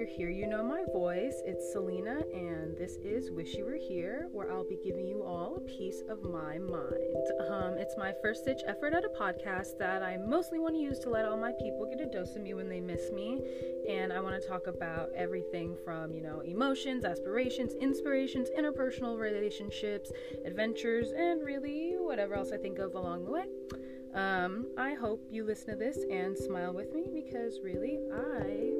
you're here, you know my voice. It's Selena, and this is Wish You Were Here, where I'll be giving you all a piece of my mind. Um, it's my first stitch effort at a podcast that I mostly want to use to let all my people get a dose of me when they miss me. And I want to talk about everything from, you know, emotions, aspirations, inspirations, interpersonal relationships, adventures, and really whatever else I think of along the way. Um, I hope you listen to this and smile with me because really, I.